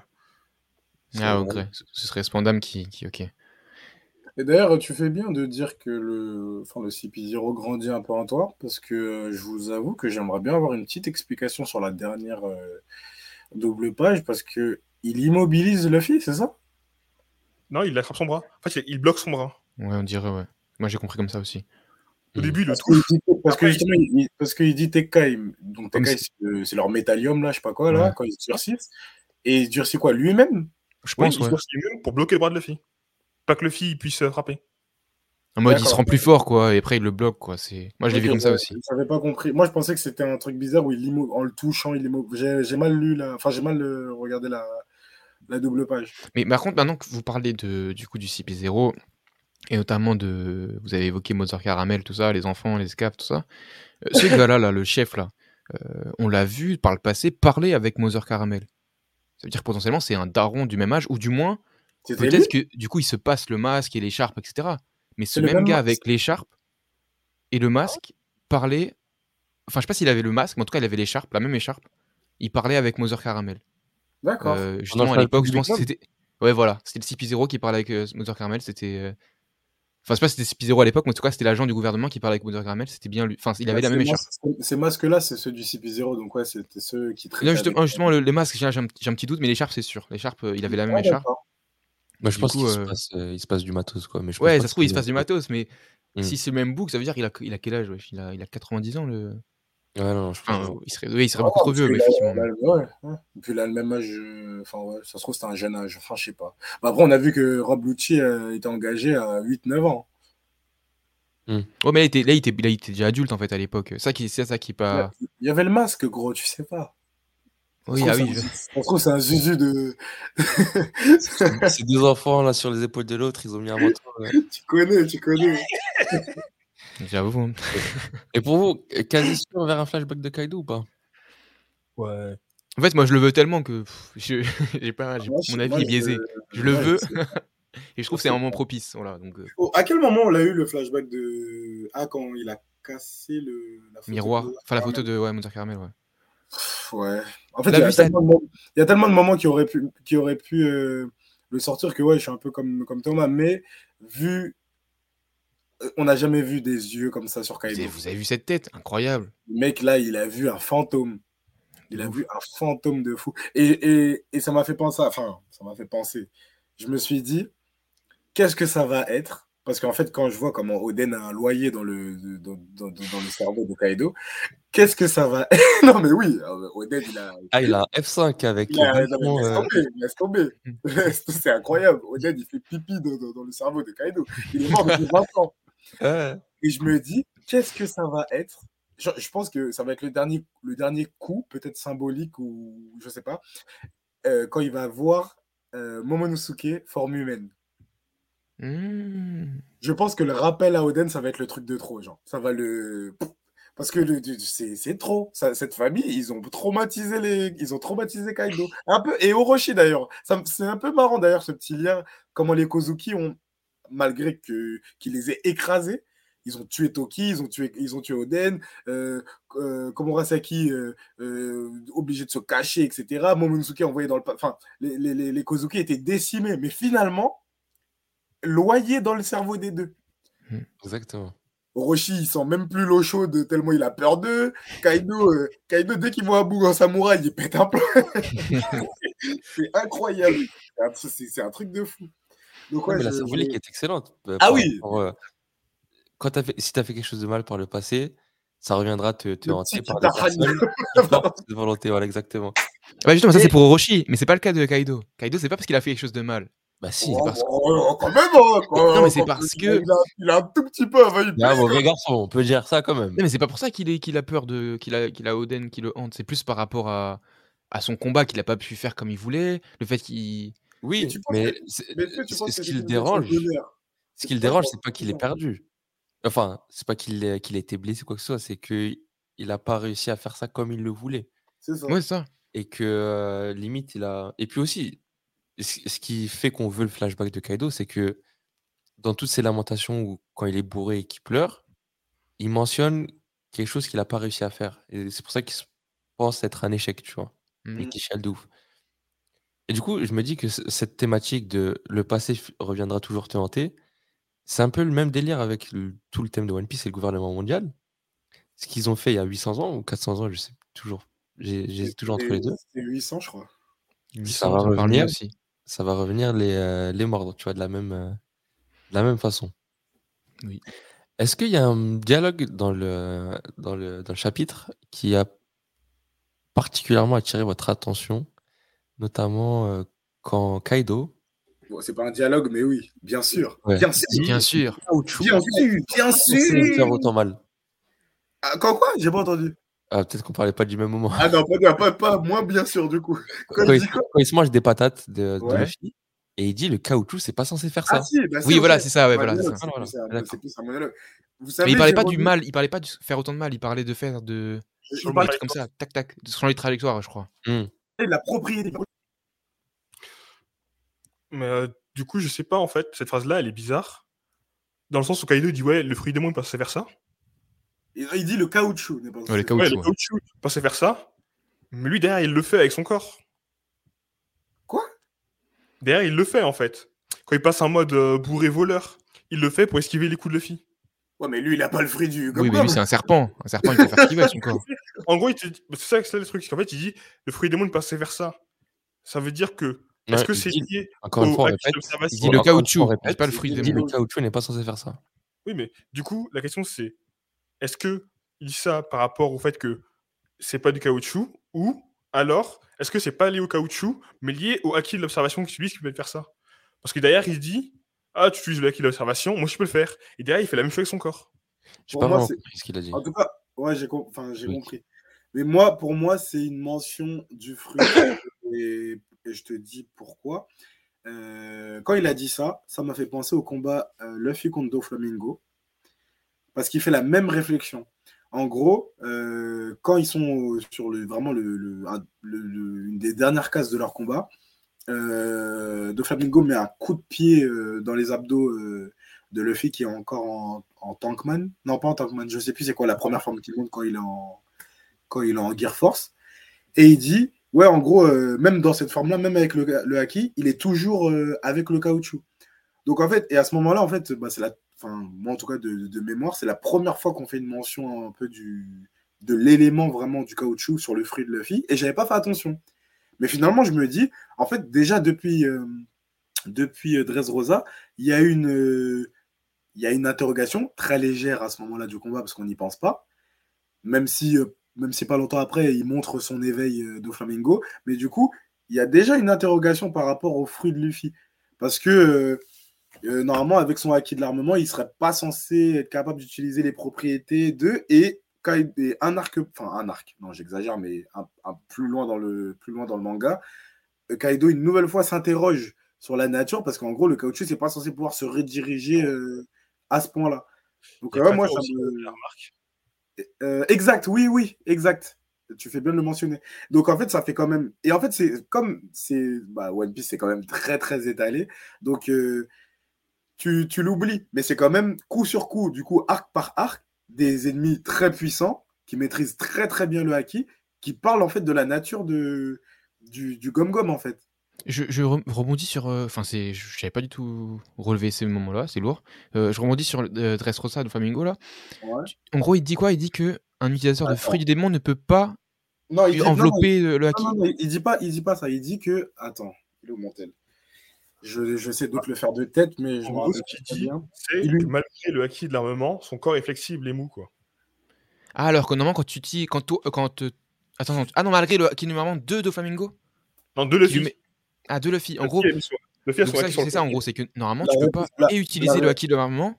Ah, ok. Ce ce serait Spandam qui, qui ok. Et d'ailleurs, tu fais bien de dire que le, enfin, le CP0 grandit un peu en toi, parce que euh, je vous avoue que j'aimerais bien avoir une petite explication sur la dernière euh, double page, parce que il immobilise Luffy, c'est ça? Non, il attrape son bras. En fait, il- il bloque son bras. Ouais, on dirait, ouais. Moi, j'ai compris comme ça aussi. Au début, il le Parce qu'il touche. dit, parce que justement, il, parce qu'il dit Tekkai, donc Tekkai, c'est- c'est le- c'est leur métallium, là, je sais pas quoi, là, Ouais. quand ils se durcissent. Et il durcit quoi, lui-même? Je pense, ouais. pour bloquer le bras de Luffy. Pas que Luffy puisse euh, frapper. En mode, il se rend plus fort, quoi, et après, il le bloque, quoi. C'est... Moi, je l'ai vu comme ça aussi. J'avais pas compris. Moi, je pensais que c'était un truc bizarre où il immo- en le touchant, il immo- J'ai j'ai mal lu la. Enfin, j'ai mal euh, regardé la, la double page. Mais par contre, maintenant que vous parlez de, du coup du CP0, et notamment de. Vous avez évoqué Mozart Caramel, tout ça, les enfants, les escapes, tout ça. euh, ce gars-là, là, le chef, là, euh, on l'a vu par le passé parler avec Mother Caramel. Ça veut dire que potentiellement, c'est un daron du même âge, ou du moins, peut-être que du coup, il se passe le masque et l'écharpe, etc. Mais ce même même gars masque avec l'écharpe et le masque parlait. Enfin, je sais pas s'il avait le masque, mais en tout cas, il avait l'écharpe, la même écharpe. Il parlait avec Mother Caramel. D'accord. Euh, justement, à l'époque, c'était. Ouais, voilà, c'était le CP0 qui parlait avec euh, Mother Caramel. C'était. Enfin, je sais pas si c'était CP0 à l'époque, mais en tout cas, c'était l'agent du gouvernement qui parlait avec Mother Caramel. C'était bien lui. Enfin, il avait la Ces même écharpe. Ces masques-là, c'est ceux du CP0, donc ouais, c'était ceux qui traitaient. Là, justement, avec- justement, le- les masques, j'ai un, petit doute, mais l'écharpe, c'est sûr. L'écharpe, euh, il avait la même Ah, écharpe. Moi, je Du pense coup, qu'il se, euh, passe, euh, il se passe du matos, quoi. Mais je pense Ouais, ça se trouve, il se passe du matos, mais Mm. si c'est le même book, ça veut dire qu'il a, il a quel âge il, a, il a 90 ans, le. Ouais, non, je pense Enfin, il serait, oui, il serait Ah, beaucoup trop vieux, mais effectivement. là, ouais, ouais. Et puis là, le même âge, euh, enfin ouais, ça se trouve, c'était un jeune âge, enfin, je sais pas. Bah, après, on a vu que Rob Lucci euh, était engagé à 8-9 ans. Ouais, mais là, il était, là, il était, là, il était déjà adulte, en fait, à l'époque. Ça qui, c'est ça qui pas. Il y avait le masque, gros, tu sais pas. Oui, Ça ah se oui. trouve, je- trouve, c'est un zuzu de. Ces deux enfants là sur les épaules de l'autre, ils ont mis un manteau. tu connais, tu connais. J'avoue. Et pour vous, quasi sûr vers un flashback de Kaido ou pas? Ouais. En fait, moi, je le veux tellement que pff, je, j'ai pas, j'ai- Moi, je- mon avis moi, est biaisé. je- Je le ouais, veux. Et je trouve que c'est un moment propice. Voilà, donc, euh, Oh, à quel moment on a eu le flashback de. Ah, quand il a cassé le. La photo miroir. de- Enfin, la Ah, photo de ouais, Caramel, ouais. Ouais. En fait, y, a tellement de il y a tellement de moments qui auraient pu, qui auraient pu euh, le sortir que ouais, je suis un peu comme, comme Thomas, mais vu. On n'a jamais vu des yeux comme ça sur Kaido. vous avez vu cette tête Incroyable. Le mec, là, il a vu un fantôme. Il a vu un fantôme de fou. Et, et, et ça m'a fait penser, enfin, ça m'a fait penser. Je me suis dit, qu'est-ce que ça va être? Parce qu'en fait, quand je vois comment Oden a un loyer dans le, dans, dans- le cerveau de Kaido, qu'est-ce que ça va Non, mais oui, euh, Oden, il a. Ah, il a un F5 avec. il a- euh, laisse euh, tomber, laisse tomber. C'est incroyable. Oden, il fait pipi dans, dans- dans le cerveau de Kaido. Il est mort depuis 20 ans. Ouais. Et je me dis, qu'est-ce que ça va être? Je, je pense que ça va être le dernier, le dernier coup, peut-être symbolique ou je sais pas, euh, quand il va voir euh, Momonosuke forme humaine. Mmh. Je pense que le rappel à Oden, ça va être le truc de trop, genre. Ça va le. Parce que le- c'est trop. Ça- cette famille, ils ont traumatisé les, ils ont traumatisé Kaido. Un peu et Orochi d'ailleurs. C'est un peu marrant d'ailleurs ce petit lien. Comment les Kozuki ont, malgré que qu'ils les aient écrasés, ils ont tué Toki, ils ont tué, ils ont tué Oden. Euh, euh, Komurasaki euh, obligé de se cacher, etc. Momonosuke envoyé dans le, enfin les, les, les, les Kozuki étaient décimés, mais finalement loyés dans le cerveau des deux. Exactement. Orochi, il sent même plus l'eau chaude tellement il a peur d'eux. Kaido, euh, Kaido, dès qu'il voit un bout en samouraï, il pète un plomb. c'est incroyable. C'est un truc de fou. Donc, Ouais, mais la symbolique je- est excellente. euh, Ah par oui. euh, quand as fait, si tu as fait quelque chose de mal par le passé, ça reviendra te, te hanter par des personnes cette volonté. Voilà, exactement. Bah justement, ça Et- c'est pour Orochi, mais c'est pas le cas de Kaido. Kaido, c'est pas parce qu'il a fait quelque chose de mal. Bah si. Oh, parce- oh, oh, quand même, hein, quand- Non, mais c'est parce il que- a- Il a, il a un tout petit peu envahi. Il un mauvais garçon, on peut dire ça quand même. Non, mais c'est pas pour ça qu'il est- qu'il a peur de. qu'il a, qu'il a Oden qui le hante. C'est plus par rapport à, à son combat qu'il a pas pu faire comme il voulait. Le fait qu'il. Oui, Mais ce qui le dérange, ce qui le C'est pas dérange, c'est pas qu'il ça. perdu. Enfin, c'est pas qu'il ait, été blessé ou quoi que ce soit, c'est qu'il a pas réussi à faire ça comme il le voulait. C'est ça. Ouais, c'est ça. Et que euh, limite, il a. Et puis aussi, ce qui fait qu'on veut le flashback de Kaido, c'est que dans toutes ces lamentations où quand il est bourré et qu'il pleure, il mentionne quelque chose qu'il n'a pas réussi à faire. Et c'est pour ça qu'il se pense être un échec, tu vois. Et Mhm. qu'il chiale de ouf. Et du coup, je me dis que cette thématique de le passé reviendra toujours te hanter, c'est un peu le même délire avec le- tout le thème de One Piece et le gouvernement mondial. Ce qu'ils ont fait il y a 800 ans ou 400 ans, je sais toujours. J'ai- toujours entre les deux. C'est 800, je crois. Ça 800, va ça parle revenir. aussi. Ça va revenir les, euh, les mordre, tu vois, de la même, euh, de la même façon. Oui. Est-ce qu'il y a un dialogue dans le, dans le, dans le chapitre qui a particulièrement attiré votre attention, notamment euh, quand Kaido Bon, c'est pas un dialogue, mais oui, bien sûr. Ouais. Bien sûr. Bien sûr. Bien sûr, bien me faire sûr. autant mal Ah, quand quoi? J'ai pas entendu. Ah, peut-être qu'on parlait pas du même moment. Ah non, pas, pas, pas moins bien sûr du coup. Quand Quand il il, dit quoi quand il se mange des patates de, de Ouais. Luffy, et il dit le caoutchouc, c'est pas censé faire ça. Ah si, bah, Oui, voilà, c'est ça, ouais, voilà, c'est ça. plus un- monologue. Vous Mais il parlait pas du mal, il parlait pas de faire autant de mal, il parlait de faire de. des trucs comme ça, tac tac, de changer de trajectoire, je crois. Hmm. De la propriété. Mais euh, du coup, je sais pas, en fait, cette phrase-là, elle est bizarre. Dans le sens où Kaido dit, ouais, le fruit des mondes passait vers ça. Il il dit le caoutchouc. n'est pas? Ouais, le Ouais, caoutchouc. le vers ça. Mais lui, derrière, il le fait avec son corps. Quoi? Derrière, il le fait, en fait. Quand il passe en mode euh, bourré voleur, il le fait pour esquiver les coups de Luffy. Ouais, mais lui, il a pas le fruit du. Oui, mais lui, c'est un serpent. Un serpent, il peut faire ce qu'il veut avec son corps. En gros, il te dit- c'est ça, c'est le truc. c'est qu'en fait, il dit, le fruit des mondes passait vers ça. Ça veut dire que, est-ce Ouais, que c'est dit- lié encore une au fois, répète. Il dit le Encore une fois, on caoutchouc, répète, pas le fruit il des dit le mondes. caoutchouc n'est pas censé faire ça. Oui, mais du coup, la question c'est est-ce que il dit ça par rapport au fait que c'est pas du caoutchouc ou alors est-ce que c'est pas lié au caoutchouc mais lié au acquis de l'observation qui utilise qui peut faire ça? Parce que derrière, il se dit Ah, tu utilises le acquis de l'observation, moi je peux le faire. Et derrière, il fait la même chose avec son corps. Je pas moi, compris ce qu'il a dit. En tout cas, ouais, j'ai com- enfin, j'ai Oui. compris. Mais moi, pour moi, c'est une mention du fruit. et, et je te dis pourquoi. Euh, quand il a dit ça, ça m'a fait penser au combat euh, Luffy contre Doflamingo. Parce qu'il fait la même réflexion. En gros, euh, quand ils sont sur le, vraiment le, le- un- le- le- une des dernières cases de leur combat, euh, Doflamingo met un coup de pied euh, dans les abdos euh, de Luffy qui est encore en, Tankman. Non, pas en Tankman, je sais plus c'est quoi la première forme qu'il monte quand il est en, quand il est en Gear Force. Et il dit, ouais, en gros, même dans cette forme-là, même avec le, haki, il est toujours avec le caoutchouc. Donc en fait, et à ce moment-là, en fait, bah, moi en tout cas de, de mémoire, c'est la première fois qu'on fait une mention un peu du, de l'élément vraiment du caoutchouc sur le fruit de Luffy, et j'avais pas fait attention. Mais finalement, je me dis, en fait, déjà depuis, euh, depuis euh, Dressrosa, il y a une, euh, y a une interrogation très légère à ce moment-là du combat parce qu'on n'y pense pas, même si, euh, même si pas longtemps après, il montre son éveil de Flamingo. Mais du coup, il y a déjà une interrogation par rapport au fruit de Luffy, parce que normalement, avec son acquis de l'armement, il serait pas censé être capable d'utiliser les propriétés de et il- et un arc, enfin un arc, non j'exagère, mais un, un plus loin dans le plus loin dans le manga, euh, Kaido une nouvelle fois s'interroge sur la nature parce qu'en gros le caoutchouc c'est pas censé pouvoir se rediriger euh, à ce point-là. Donc ouais, moi que ça aussi, me la remarque. euh, exact, oui, oui, exact. Tu fais bien de le mentionner. Donc en fait, ça fait quand même. Et en fait, c'est comme c'est bah, One Piece, c'est quand même très très étalé. Donc euh, tu, tu l'oublies, mais c'est quand même coup sur coup, du coup arc par arc, des ennemis très puissants qui maîtrisent très très bien le haki, qui parlent en fait de la nature de du, du gom gom en fait. Je, je re- rebondis sur. euh, Enfin, c'est, je savais pas du tout relever ces moments-là, c'est lourd. Euh, je rebondis sur euh, Dressrosa de Flamingo là. Ouais. En gros, il dit quoi? Il dit que un utilisateur de fruits du démon ne peut pas Non, il dit, non, non, envelopper le, haki. non, non, il dit pas, il dit pas ça. Il dit que attends, il est où mon tel je, je sais d'autres le faire de tête, mais je En gros, ce qu'il pas dit, bien. c'est que malgré le acquis de l'armement, son corps est flexible et mou, quoi. Ah, alors que normalement, quand tu utilises. Quand, toi- quand euh, Attends, ah non, malgré le haki numéro 2 de Flamingo Non, de lui Luffy. met- Ah, de Luffy. En Luffy gros, ça, acquis c'est le ça en gros, c'est que normalement, La tu peux pas la- et utiliser la- le haki de l'armement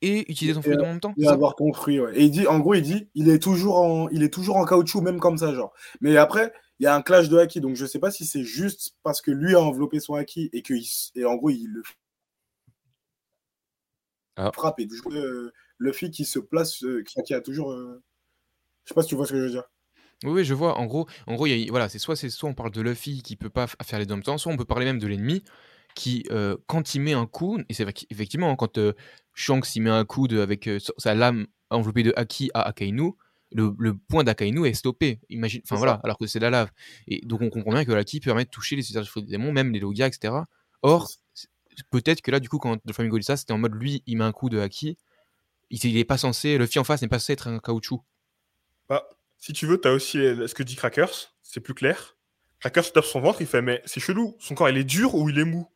et utiliser ton fruit de euh, en même temps. Et ça avoir ton fruit, ouais. Et il dit, en gros, il dit, il est toujours en, il est toujours en caoutchouc, même comme ça, genre. Mais après, il y a un clash de haki, donc je sais pas si c'est juste parce que lui a enveloppé son haki et que, et en gros, il le Ah. frappe et du coup, euh, Luffy qui se place, euh, qui qui a toujours, euh, je sais pas si tu vois ce que je veux dire. Oui, oui, je vois. En gros, en gros, il y a- voilà, c'est soit c'est soit on parle de Luffy qui peut pas faire les deux temps, soit on peut parler même de l'ennemi qui, quand il met un coup, et c'est vrai qu'effectivement, hein, quand Shanks il met un coup de, avec sa- sa lame enveloppée de Haki à Akainu, le, le point d'Akainu est stoppé. Imagine, enfin voilà, alors que c'est de la lave. Et donc on comprend bien que l'Haki permet de toucher les utilisations des démons, même les Logia, etc. Or, peut-être que là, du coup, quand le Flamingo dit ça, c'était en mode lui, il met un coup de Haki, il, il est pas censé, Luffy en face n'est pas censé être un caoutchouc. Bah, si tu veux, t'as aussi euh, ce que dit Crackers, c'est plus clair. Crackers tape son ventre, il fait Mais c'est chelou, son corps il est dur ou il est mou?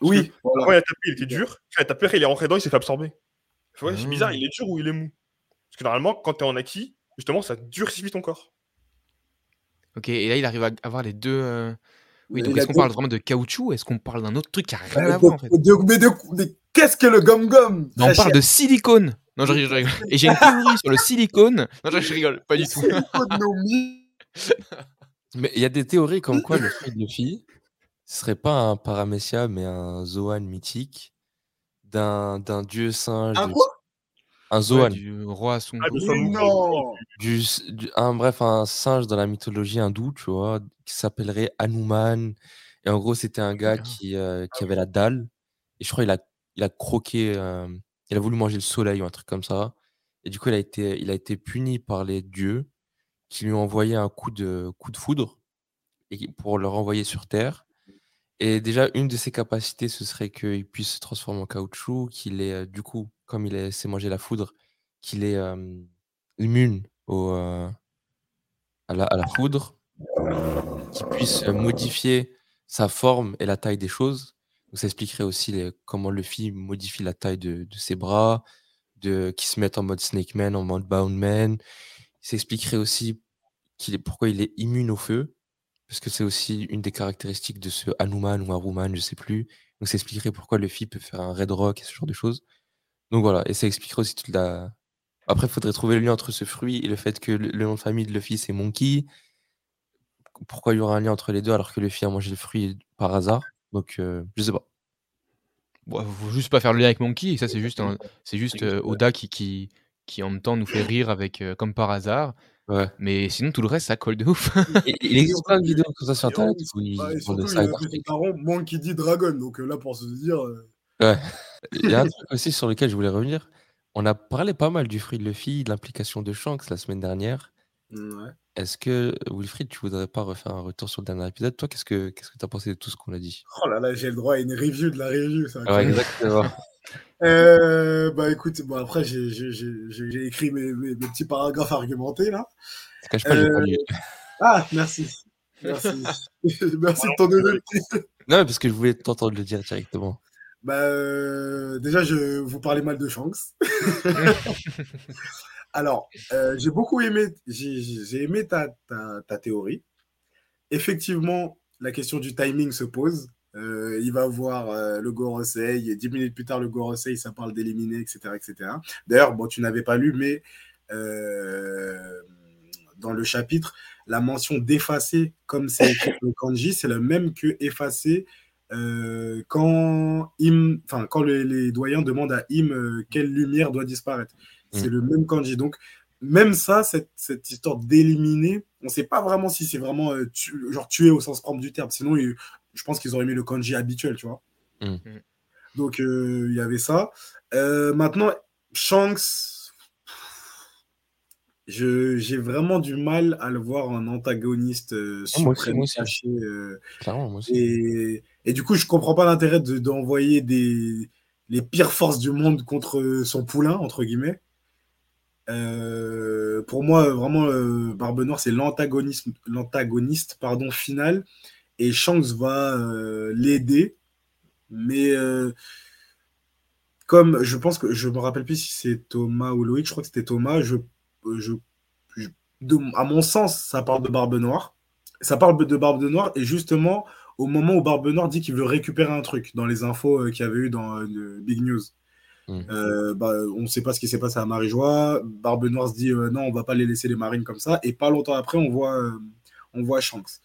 Parce Oui, voilà. Il a tapé, il était dur. Quand il a tapé, il est rentré dedans, il s'est fait absorber. C'est Ah. bizarre, il est dur ou il est mou? Parce que normalement, quand t'es en acquis, justement, ça durcit ton corps. Ok, et là, il arrive à avoir les deux. euh, Oui, Il donc a est-ce qu'on deux- parle vraiment de caoutchouc ou est-ce qu'on parle d'un autre truc qui a rien à voir en fait? de- mais de- mais qu'est-ce que le gum-gum? Non, on parle de silicone Non, je rigole, je rigole. Et j'ai une théorie sur le silicone. Non, je, je rigole, pas du tout. Mais il y a des théories comme quoi le fruit de Luffy, ce serait pas un Paramecia, mais un Zoan mythique d'un d'un dieu singe. Un de- quoi? Un Ouais, Zoan. du roi Son Ah, Du, du- un, bref, un singe dans la mythologie hindoue, tu vois, qui s'appellerait Hanuman. Et en gros, c'était un gars qui, euh, qui avait la dalle. Et je crois qu'il a, il a croqué, euh, il a voulu manger le soleil ou un truc comme ça. Et du coup, il a été, il a été puni par les dieux qui lui ont envoyé un coup de, coup de foudre et pour le renvoyer sur Terre. Et déjà, une de ses capacités, ce serait qu'il puisse se transformer en caoutchouc, qu'il est, euh, du coup, comme il s'est mangé la foudre, qu'il est immune au, à, la, foudre, qu'il puisse modifier sa forme et la taille des choses. Donc, ça expliquerait aussi les- comment Luffy modifie la taille de, ses bras, de, qui se mettent en mode Snake Man, en mode Bound Man. Ça expliquerait aussi est, pourquoi il est immune au feu, parce que c'est aussi une des caractéristiques de ce Hanuman ou Haruman, je sais plus. Donc ça expliquerait pourquoi Luffy peut faire un Red Rock et ce genre de choses. Donc voilà, et ça expliquerait aussi toute la... Après, il faudrait trouver le lien entre ce fruit et le fait que le, le nom de famille de Luffy, c'est Monkey. Pourquoi il y aura un lien entre les deux alors que Luffy a mangé le fruit par hasard? Donc, euh, je sais pas. Bon, faut juste pas faire le lien avec Monkey. Et ça, c'est juste, un- c'est juste euh, Oda qui, qui, qui en même temps nous fait rire avec euh, comme par hasard. Ouais. Mais sinon, tout le reste, ça colle de ouf. Et- il existe plein de vidéos comme ça sur Et Internet où ils Ouais, et surtout, il a daron, Monkey D. Dragon. Donc là, pour se dire. euh, Il y a un truc aussi sur lequel je voulais revenir. On a parlé pas mal du fruit de Luffy, de l'implication de Shanks la semaine dernière. Ouais. Est-ce que, Wilfried, tu voudrais pas refaire un retour sur le dernier épisode? Toi, qu'est-ce que qu'est-ce que tu as pensé de tout ce qu'on a dit? Oh là là, j'ai le droit à une review de la review. ça. Ouais, exactement. Euh, bah écoute, bon après j'ai écrit mes, mes- mes petits paragraphes argumentés là. Je cache pas, j'ai pas Euh, lu. Ah merci, merci, merci de ton honnêteté. Non, parce que je voulais t'entendre le dire directement. Bah euh, déjà je vous parlais mal de Shanks. Alors euh, j'ai beaucoup aimé, j'ai aimé ta, ta, ta théorie. Effectivement, la question du timing se pose. Euh, il va voir euh, le Gorosei et dix minutes plus tard le Gorosei ça parle d'éliminer etc etc. D'ailleurs bon tu n'avais pas lu mais dans le chapitre la mention d'effacer comme c'est écrit le kanji c'est le même que effacer euh, quand Im, enfin quand les, les doyens demandent à Im euh, quelle lumière doit disparaître. C'est Mm. le même kanji donc même ça cette, cette histoire d'éliminer on ne sait pas vraiment si c'est vraiment euh, tu- genre tuer au sens propre du terme sinon il- je pense qu'ils auraient mis le kanji habituel, tu vois. Mm. Donc, euh, il y avait ça. Euh, maintenant, Shanks, je- j'ai vraiment du mal à le voir en antagoniste euh, Ah, moi aussi, moi aussi. caché. euh, Clairement, moi aussi. et, et du coup, je comprends pas l'intérêt de- d'envoyer des les pires forces du monde contre son poulain, entre guillemets. Euh, pour moi, vraiment, euh, Barbe Noire, c'est l'antagoniste, final. Et Shanks va euh, l'aider. Mais euh, comme je pense que je me rappelle plus si c'est Thomas ou Loïc, je crois que c'était Thomas. Je, je, à mon sens, ça parle de Barbe Noire. Ça parle de Barbe Noire et justement au moment où Barbe Noire dit qu'il veut récupérer un truc dans les infos euh, qu'il y avait eu dans euh, le Big News. Mm. Euh, bah, on ne sait pas ce qui s'est passé à Marie-Joie. Barbe Noire se dit euh, non, on va pas les laisser les marines comme ça. Et pas longtemps après, on voit, euh, on voit Shanks.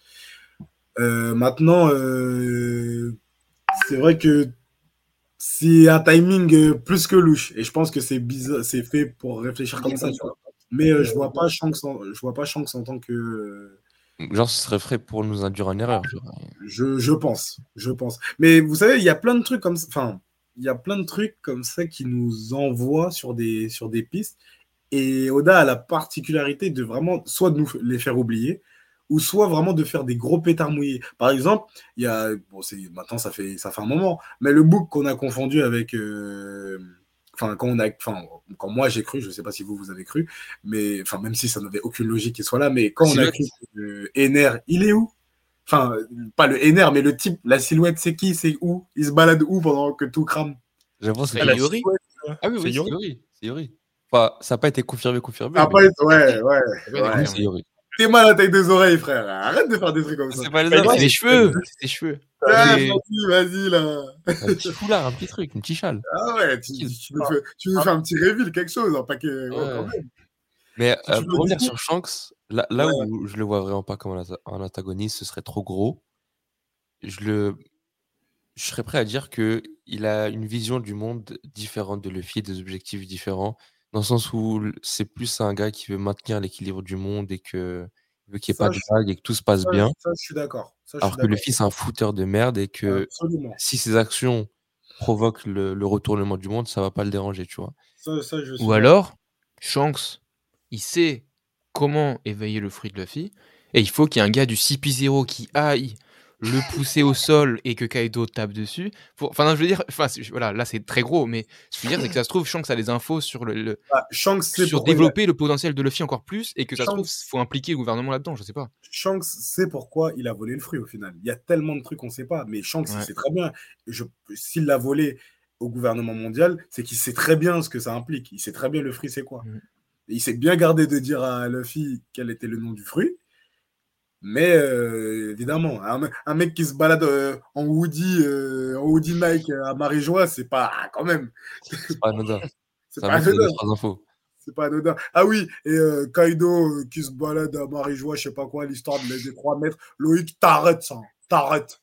Euh, maintenant, euh, c'est vrai que c'est un timing plus que louche. Et je pense que c'est bizarre, c'est fait pour réfléchir comme ça. tu vois. Mais euh, je vois pas Shanks en, je vois pas Shanks en tant que. Genre, ce serait frais pour nous induire en erreur. Je, je pense, je pense. Mais vous savez, il y a plein de trucs comme ça. Enfin, il y a plein de trucs comme ça qui nous envoient sur des, sur des pistes. Et Oda a la particularité de vraiment soit de nous les faire oublier, ou soit vraiment de faire des gros pétards mouillés. Par exemple, il y a, bon, maintenant ça fait, ça fait un moment, mais le book qu'on a confondu avec, euh, enfin, quand on a, enfin, quand moi j'ai cru, je sais pas si vous vous avez cru, mais, enfin, même si ça n'avait aucune logique qu'il soit là, mais quand on a cru que le Ener, il est où? Enfin, pas le Ener, mais le type, la silhouette, c'est qui? C'est où? Il se balade où pendant que tout crame? J'avoue, c'est Ah, euh, Ah oui, oui, c'est. C'est Yori. Enfin, ça n'a pas été confirmé, confirmé. Ah, mais pas- ouais, ouais. oui, ouais. c'est. T'es mal à la taille des oreilles, frère. Arrête de faire des trucs comme ça. C'est pas les Mais C'est oreilles. des cheveux. C'est des cheveux. Ah, vas-y, vas-y, là. Un petit foulard, un petit truc, une petite châle. Ah ouais, tu, tu- nous fais, tu nous fais un petit reveal, quelque chose, un paquet. ouais, quand même. Mais Si euh, pour revenir sur Shanks, là, là Ouais. où je le vois vraiment pas comme un antagoniste, ce serait trop gros. Je le, je serais prêt à dire que il a une vision du monde différente de Luffy, des objectifs différents, dans le sens où c'est plus un gars qui veut maintenir l'équilibre du monde et que veut qu'il n'y ait Ça, pas de vagues et que tout se passe Ça, bien. ça, je suis d'accord. Alors suis que d'accord. Luffy c'est un fouteur de merde et que Absolument. si ses actions provoquent le, le retournement du monde, ça va pas le déranger, tu vois. Je suis Ou alors, Shanks, il sait comment éveiller le fruit de Luffy, et il faut qu'il y ait un gars du CP0 qui aille le pousser au sol et que Kaido tape dessus. Pour... Enfin, non, je veux dire, enfin, voilà, là c'est très gros, mais ce que je veux dire, c'est que ça se trouve, Shanks a des infos sur, le, le- Ah, Shanks sait sur a- développer le potentiel de Luffy encore plus, et que ça se trouve, faut impliquer le gouvernement là-dedans, je sais pas. Shanks sait pourquoi il a volé le fruit au final. Il y a tellement de trucs qu'on ne sait pas, mais Shanks, il Ouais. sait très bien. Je- S'il l'a volé au gouvernement mondial, c'est qu'il sait très bien ce que ça implique. Il sait très bien le fruit, c'est quoi. Mm. Et il s'est bien gardé de dire à Luffy quel était le nom du fruit. Mais euh, évidemment, un, me- un mec qui se balade euh, en Woody, euh, en Woody Nike à Marie-Joie, c'est pas ah, quand même. C'est pas anodin. C'est pas anodin. C'est pas anodin. Ah oui, et euh, Kaido euh, qui se balade à Marie-Joie, je sais pas quoi, l'histoire de, des 3 mètres. Loïc, t'arrêtes ça. T'arrêtes.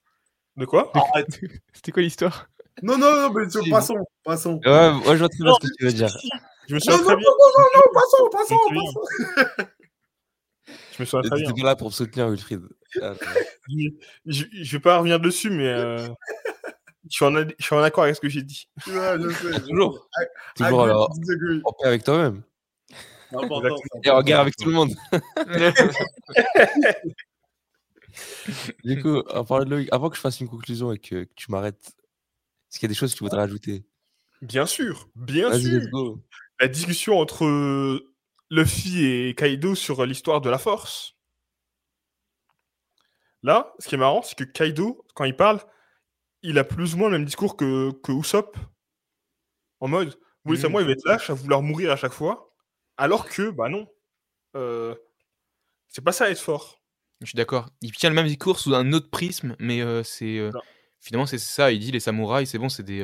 De quoi? Arrête. C'était quoi l'histoire? Non, non, non, mais passons. Passons. Ouais, moi je vois très bien ce que tu veux dire. Je me Non, souviens non, très non, bien. non, non, non, passons, passons, passons. Je me souviens très bien. Là pour soutenir, Wilfried. Ah, Je, je, je vais pas revenir dessus, mais euh, je, suis en, ad- je suis en accord avec ce que j'ai dit. Ouais, je sais. Toujours. Toujours alors, en paix avec toi-même. Et en guerre avec tout le monde. Du coup, en parlant de Loïc, avant que je fasse une conclusion et que, que tu m'arrêtes, est-ce qu'il y a des choses que tu voudrais ajouter? Bien sûr, bien sûr. La discussion entre Luffy et Kaido sur l'histoire de la force. Là, ce qui est marrant, c'est que Kaido, quand il parle, il a plus ou moins le même discours que, que Usopp. En mode, oui, c'est moi, il va être lâche à vouloir mourir à chaque fois. Alors que, bah non. Euh, c'est pas ça être fort. Je suis d'accord. Il tient le même discours sous un autre prisme, mais euh, c'est euh, finalement c'est ça. Il dit les samouraïs, c'est bon, c'est des.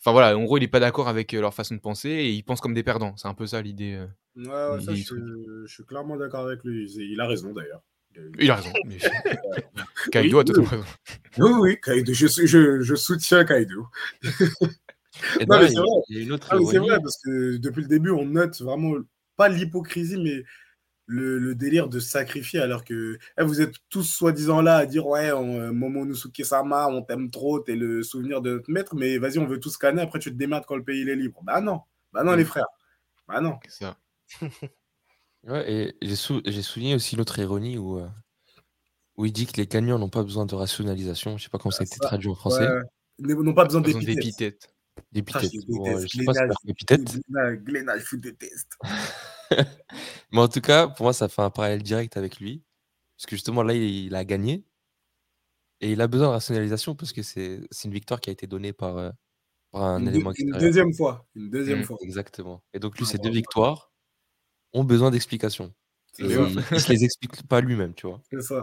Enfin voilà, en gros, il est pas d'accord avec euh, leur façon de penser et il pense comme des perdants. C'est un peu ça l'idée. euh. Ouais, ouais, ça, je, suis- je suis clairement d'accord avec lui. Il a raison d'ailleurs. Il a raison. mais- Kaido a totalement raison. Oui, oui, Kaido. Je, je, je soutiens Kaido. Et Non, d'ailleurs, mais c'est vrai. il y a une autre Ah, c'est vrai, parce que depuis le début, on note vraiment pas l'hypocrisie, mais le, le délire de sacrifier, alors que eh, vous êtes tous soi-disant là à dire Ouais, on, euh, Momonosuke-sama, on t'aime trop, t'es le souvenir de notre maître, mais vas-y, on veut tout scanner, après tu te démerdes quand le pays il est libre. Bah non, bah non, Mm. les frères. Bah non. C'est ça. Ouais, et j'ai sou- j'ai souligné aussi l'autre ironie où, euh, où il dit que les gagnants n'ont pas besoin de rationalisation. Je sais pas comment ça a été ça, traduit en français. Ouais. Ils n'ont pas besoin d'épithètes. d'épithètes. Ah, je sais pas si c'est je déteste. Mais en tout cas, pour moi, ça fait un parallèle direct avec lui. Parce que justement, là, il, il a gagné. Et il a besoin de rationalisation parce que c'est une victoire qui a été donnée par, euh, par un Une, élément une deuxième fois. Une deuxième Mm. fois. Exactement. Et donc, lui, Ah, ces deux victoires ont besoin d'explications. Il, se les explique pas lui-même, tu vois. C'est ça.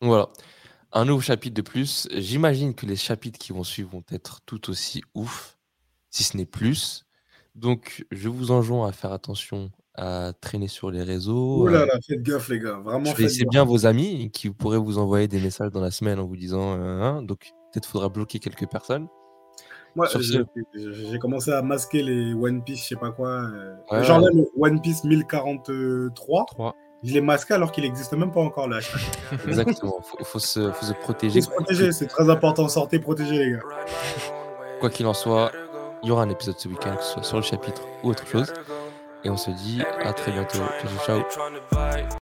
Donc Voilà. Un nouveau chapitre de plus. J'imagine que les chapitres qui vont suivre vont être tout aussi ouf, si ce n'est plus. Donc, je vous enjoins à faire attention à traîner sur les réseaux. Oh là là, faites gaffe, les gars. Vraiment, Choisissez bien vos amis qui pourraient vous envoyer des messages dans la semaine en vous disant euh, hein, donc peut-être faudra bloquer quelques personnes. Moi, j'ai ce- commencé à masquer les One Piece, je sais pas quoi. euh, Ouais. Genre là, le One Piece 1043, 3. je l'ai masqué alors qu'il n'existe même pas encore là. Exactement. Faut, faut se, faut se Il protéger. faut se protéger, c'est très important. Sortez, protégez les gars. Quoi qu'il en soit, il y aura un épisode ce week-end, que ce soit sur le chapitre ou autre chose. Et on se dit à très bientôt. Ciao, ciao.